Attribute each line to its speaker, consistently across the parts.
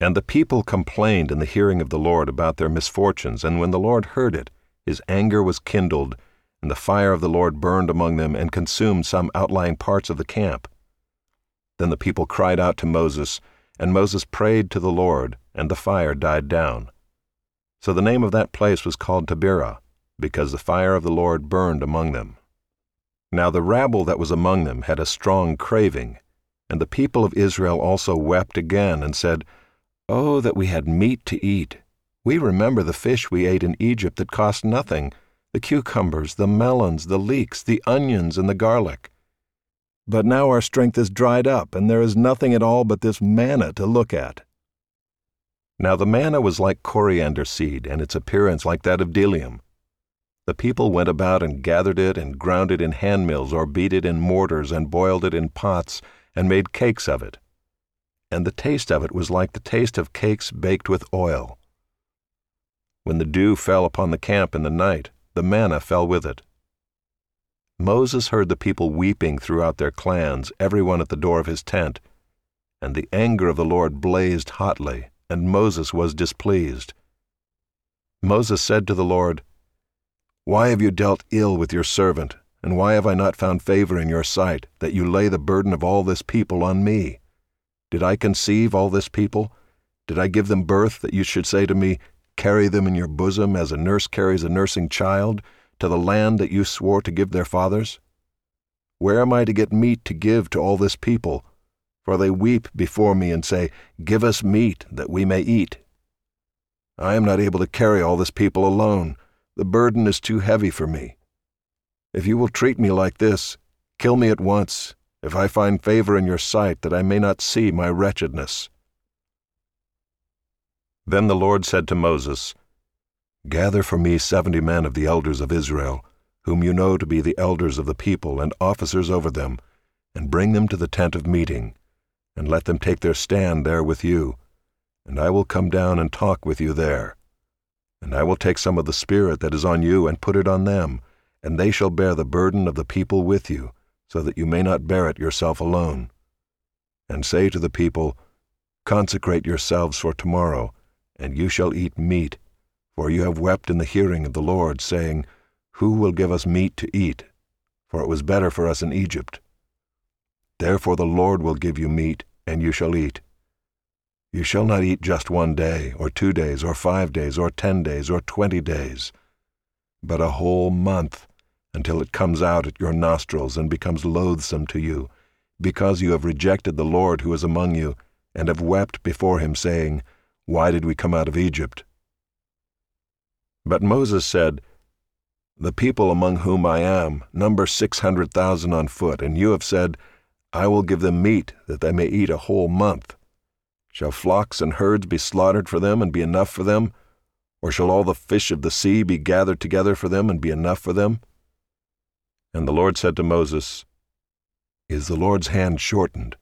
Speaker 1: And the people complained in the hearing of the Lord about their misfortunes, and when the Lord heard it, his anger was kindled, and the fire of the Lord burned among them and consumed some outlying parts of the camp. Then the people cried out to Moses, and Moses prayed to the Lord, and the fire died down. So the name of that place was called Taberah, because the fire of the Lord burned among them. Now the rabble that was among them had a strong craving, and the people of Israel also wept again, and said, Oh, that we had meat to eat! We remember the fish we ate in Egypt that cost nothing, the cucumbers, the melons, the leeks, the onions, and the garlic. But now our strength is dried up, and there is nothing at all but this manna to look at. Now the manna was like coriander seed, and its appearance like that of bdellium. The people went about and gathered it, and ground it in handmills, or beat it in mortars, and boiled it in pots, and made cakes of it and the taste of it was like the taste of cakes baked with oil. When the dew fell upon the camp in the night, the manna fell with it. Moses heard the people weeping throughout their clans, every one at the door of his tent. And the anger of the Lord blazed hotly, and Moses was displeased. Moses said to the Lord, Why have you dealt ill with your servant, and why have I not found favor in your sight, that you lay the burden of all this people on me? Did I conceive all this people? Did I give them birth that you should say to me, Carry them in your bosom as a nurse carries a nursing child, to the land that you swore to give their fathers? Where am I to get meat to give to all this people? For they weep before me and say, Give us meat that we may eat. I am not able to carry all this people alone. The burden is too heavy for me. If you will treat me like this, kill me at once if I find favor in your sight, that I may not see my wretchedness. Then the Lord said to Moses, Gather for me seventy men of the elders of Israel, whom you know to be the elders of the people and officers over them, and bring them to the tent of meeting, and let them take their stand there with you, and I will come down and talk with you there. And I will take some of the Spirit that is on you and put it on them, and they shall bear the burden of the people with you so that you may not bear it yourself alone. And say to the people, Consecrate yourselves for tomorrow, and you shall eat meat, for you have wept in the hearing of the Lord, saying, Who will give us meat to eat? For it was better for us in Egypt. Therefore the Lord will give you meat, and you shall eat. You shall not eat just one day, or two days, or five days, or ten days, or twenty days, but a whole month until it comes out at your nostrils and becomes loathsome to you, because you have rejected the Lord who is among you, and have wept before him, saying, Why did we come out of Egypt? But Moses said, The people among whom I am number six hundred thousand on foot, and you have said, I will give them meat, that they may eat a whole month. Shall flocks and herds be slaughtered for them and be enough for them? Or shall all the fish of the sea be gathered together for them and be enough for them? And the Lord said to Moses, Is the Lord's hand shortened?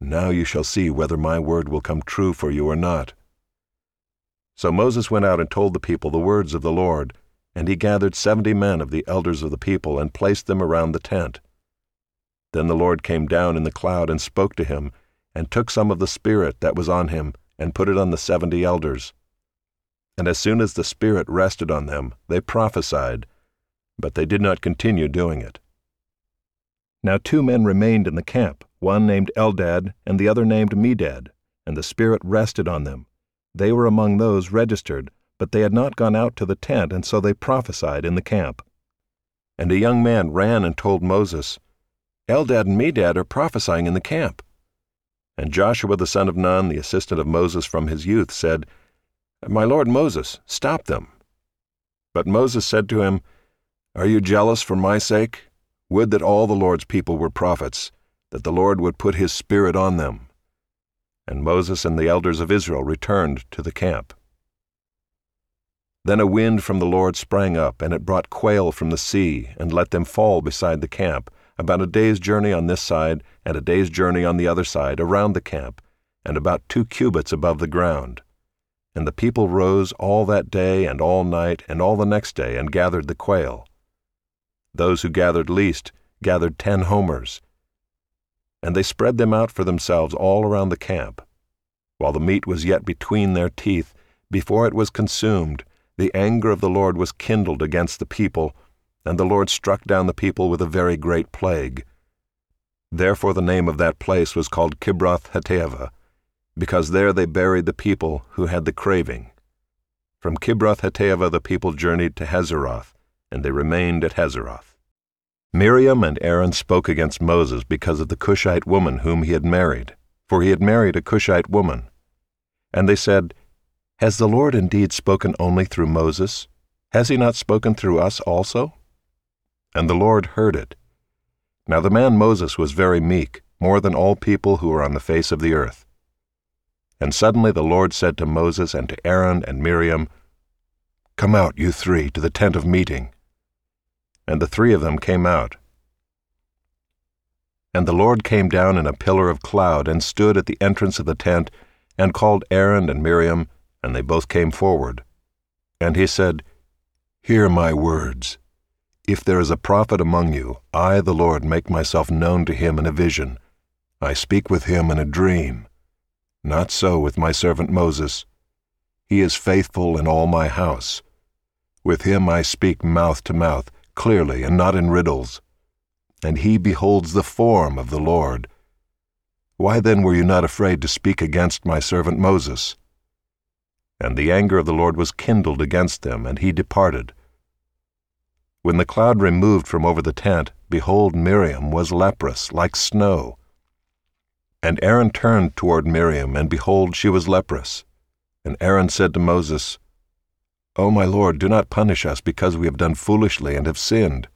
Speaker 1: Now you shall see whether my word will come true for you or not. So Moses went out and told the people the words of the Lord, and he gathered seventy men of the elders of the people and placed them around the tent. Then the Lord came down in the cloud and spoke to him, and took some of the Spirit that was on him, and put it on the seventy elders. And as soon as the Spirit rested on them, they prophesied, but they did not continue doing it. Now two men remained in the camp, one named Eldad and the other named Medad, and the Spirit rested on them. They were among those registered, but they had not gone out to the tent, and so they prophesied in the camp. And a young man ran and told Moses, Eldad and Medad are prophesying in the camp. And Joshua the son of Nun, the assistant of Moses from his youth, said, My lord Moses, stop them. But Moses said to him, are you jealous for my sake? Would that all the Lord's people were prophets, that the Lord would put his Spirit on them. And Moses and the elders of Israel returned to the camp. Then a wind from the Lord sprang up, and it brought quail from the sea, and let them fall beside the camp, about a day's journey on this side, and a day's journey on the other side, around the camp, and about two cubits above the ground. And the people rose all that day and all night and all the next day, and gathered the quail. Those who gathered least gathered ten homers. And they spread them out for themselves all around the camp. while the meat was yet between their teeth, before it was consumed, the anger of the Lord was kindled against the people, and the Lord struck down the people with a very great plague. Therefore the name of that place was called Kibroth Hattaavah, because there they buried the people who had the craving. From Kibroth Hattaavah the people journeyed to Hazeroth, and they remained at Hazeroth. Miriam and Aaron spoke against Moses because of the Cushite woman whom he had married, for he had married a Cushite woman. And they said, Has the Lord indeed spoken only through Moses? Has he not spoken through us also? And the Lord heard it. Now the man Moses was very meek, more than all people who are on the face of the earth. And suddenly the Lord said to Moses and to Aaron and Miriam, Come out, you three, to the tent of meeting. And the three of them came out. And the Lord came down in a pillar of cloud and stood at the entrance of the tent and called Aaron and Miriam, and they both came forward. And he said, Hear my words. If there is a prophet among you, I, the Lord, make myself known to him in a vision. I speak with him in a dream. Not so with my servant Moses. He is faithful in all my house. With him I speak mouth to mouth, clearly, and not in riddles. And he beholds the form of the Lord. Why then were you not afraid to speak against my servant Moses? And the anger of the Lord was kindled against them, and he departed. When the cloud removed from over the tent, behold, Miriam was leprous, like snow. And Aaron turned toward Miriam, and behold, she was leprous. And Aaron said to Moses, O my Lord, do not punish us because we have done foolishly and have sinned.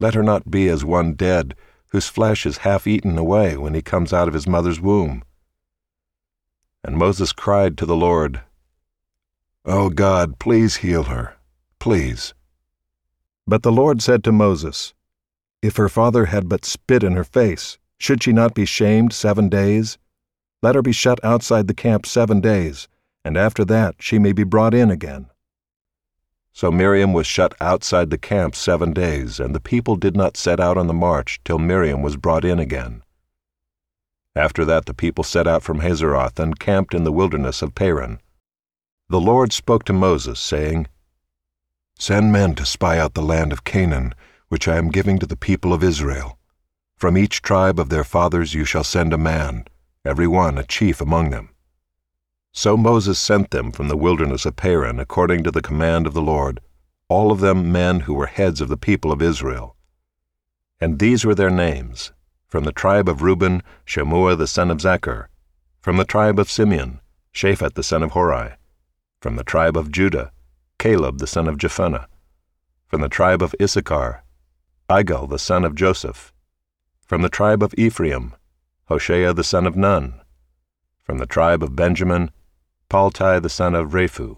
Speaker 1: Let her not be as one dead, whose flesh is half eaten away when he comes out of his mother's womb. And Moses cried to the Lord, O God, please heal her, please. But the Lord said to Moses, If her father had but spit in her face, should she not be shamed seven days? Let her be shut outside the camp seven days and after that she may be brought in again. So Miriam was shut outside the camp seven days, and the people did not set out on the march till Miriam was brought in again. After that the people set out from Hazeroth and camped in the wilderness of Paran. The Lord spoke to Moses, saying, Send men to spy out the land of Canaan, which I am giving to the people of Israel. From each tribe of their fathers you shall send a man, every one a chief among them. So Moses sent them from the wilderness of Paran according to the command of the Lord, all of them men who were heads of the people of Israel. And these were their names from the tribe of Reuben, Shammua the son of Zaccur, from the tribe of Simeon, Shaphat the son of Hori, from the tribe of Judah, Caleb the son of Jephunneh, from the tribe of Issachar, Igal the son of Joseph, from the tribe of Ephraim, Hoshea the son of Nun, from the tribe of Benjamin, Palti the son of Raphu.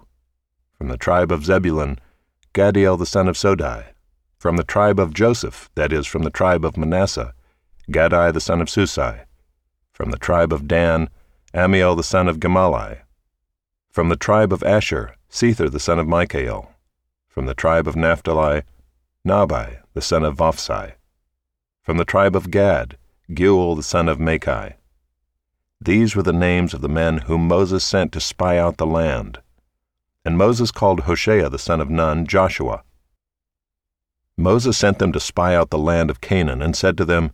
Speaker 1: From the tribe of Zebulun, Gaddiel the son of Sodi. From the tribe of Joseph, that is, from the tribe of Manasseh, Gaddi the son of Susi. From the tribe of Dan, Ammiel the son of Gemalli. From the tribe of Asher, Sethur the son of Michael. From the tribe of Naphtali, Nahbi the son of Vophsi. From the tribe of Gad, Geuel the son of Machi. These were the names of the men whom Moses sent to spy out the land. And Moses called Hoshea the son of Nun Joshua. Moses sent them to spy out the land of Canaan, and said to them,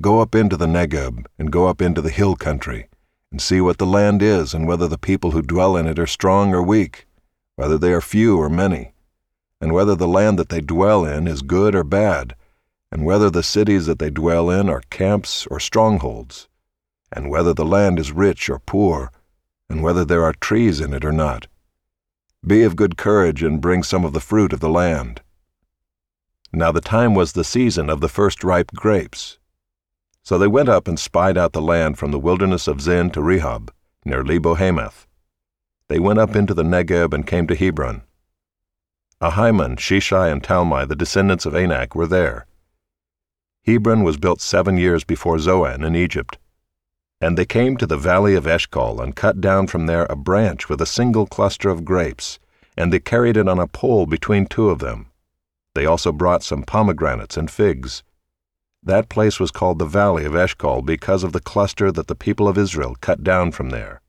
Speaker 1: Go up into the Negeb, and go up into the hill country, and see what the land is, and whether the people who dwell in it are strong or weak, whether they are few or many, and whether the land that they dwell in is good or bad, and whether the cities that they dwell in are camps or strongholds and whether the land is rich or poor, and whether there are trees in it or not. Be of good courage and bring some of the fruit of the land. Now the time was the season of the first ripe grapes. So they went up and spied out the land from the wilderness of Zin to Rehob, near Lebo Hamath. They went up into the Negeb and came to Hebron. Ahiman, Sheshai, and Talmai, the descendants of Anak, were there. Hebron was built seven years before Zoan in Egypt. And they came to the valley of Eshcol, and cut down from there a branch with a single cluster of grapes, and they carried it on a pole between two of them. They also brought some pomegranates and figs. That place was called the valley of Eshcol because of the cluster that the people of Israel cut down from there.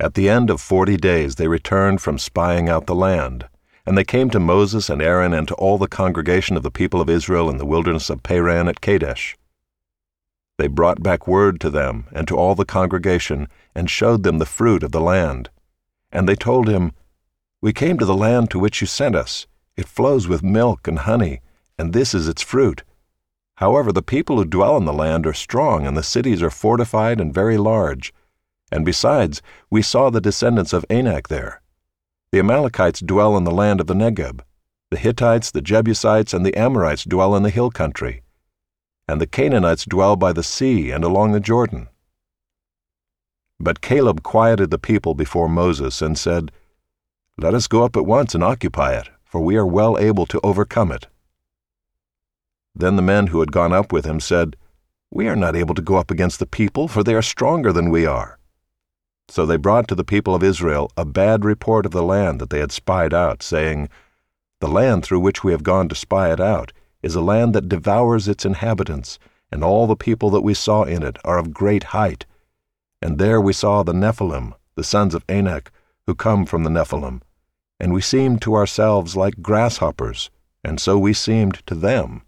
Speaker 1: At the end of forty days they returned from spying out the land, and they came to Moses and Aaron and to all the congregation of the people of Israel in the wilderness of Paran at Kadesh. They brought back word to them and to all the congregation, and showed them the fruit of the land. And they told him, We came to the land to which you sent us. It flows with milk and honey, and this is its fruit. However, the people who dwell in the land are strong, and the cities are fortified and very large. And besides, we saw the descendants of Anak there. The Amalekites dwell in the land of the Negeb. The Hittites, the Jebusites, and the Amorites dwell in the hill country and the Canaanites dwell by the sea and along the Jordan. But Caleb quieted the people before Moses and said, Let us go up at once and occupy it, for we are well able to overcome it. Then the men who had gone up with him said, We are not able to go up against the people, for they are stronger than we are. So they brought to the people of Israel a bad report of the land that they had spied out, saying, The land through which we have gone to spy it out is a land that devours its inhabitants, and all the people that we saw in it are of great height. And there we saw the Nephilim, the sons of Anak, who come from the Nephilim. And we seemed to ourselves like grasshoppers, and so we seemed to them.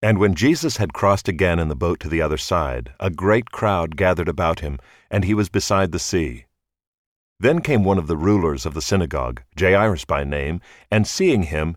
Speaker 1: And when Jesus had crossed again in the boat to the other side, a great crowd gathered about him, and he was beside the sea. Then came one of the rulers of the synagogue, Jairus by name, and seeing him,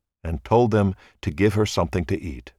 Speaker 1: and told them to give her something to eat.